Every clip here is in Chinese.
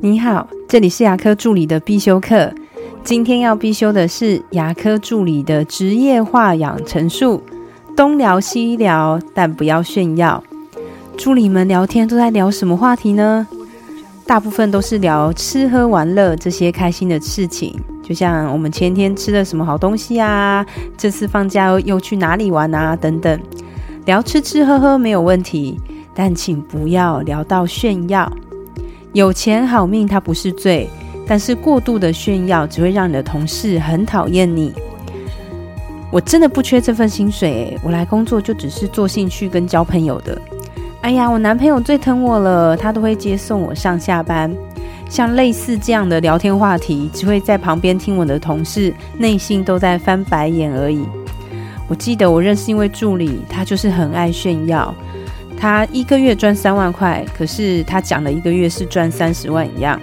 你好，这里是牙科助理的必修课。今天要必修的是牙科助理的职业化养成术，东聊西聊，但不要炫耀。助理们聊天都在聊什么话题呢？大部分都是聊吃喝玩乐这些开心的事情，就像我们前天吃了什么好东西啊，这次放假又去哪里玩啊，等等。聊吃吃喝喝没有问题，但请不要聊到炫耀。有钱好命它不是罪。但是过度的炫耀只会让你的同事很讨厌你。我真的不缺这份薪水，我来工作就只是做兴趣跟交朋友的。哎呀，我男朋友最疼我了，他都会接送我上下班。像类似这样的聊天话题，只会在旁边听我的同事内心都在翻白眼而已。我记得我认识一位助理，他就是很爱炫耀，他一个月赚三万块，可是他讲的一个月是赚三十万一样。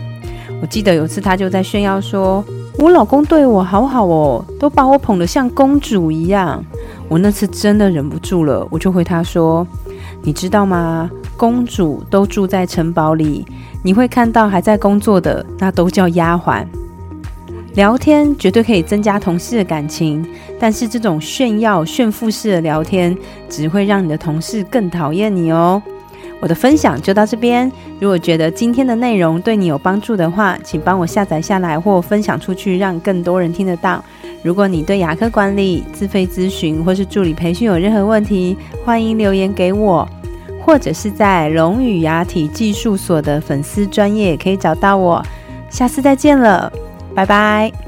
我记得有次，他就在炫耀说：“我老公对我好好哦，都把我捧得像公主一样。”我那次真的忍不住了，我就回他说：“你知道吗？公主都住在城堡里，你会看到还在工作的，那都叫丫鬟。”聊天绝对可以增加同事的感情，但是这种炫耀、炫富式的聊天，只会让你的同事更讨厌你哦。我的分享就到这边。如果觉得今天的内容对你有帮助的话，请帮我下载下来或分享出去，让更多人听得到。如果你对牙科管理、自费咨询或是助理培训有任何问题，欢迎留言给我，或者是在龙语牙体技术所的粉丝专业可以找到我。下次再见了，拜拜。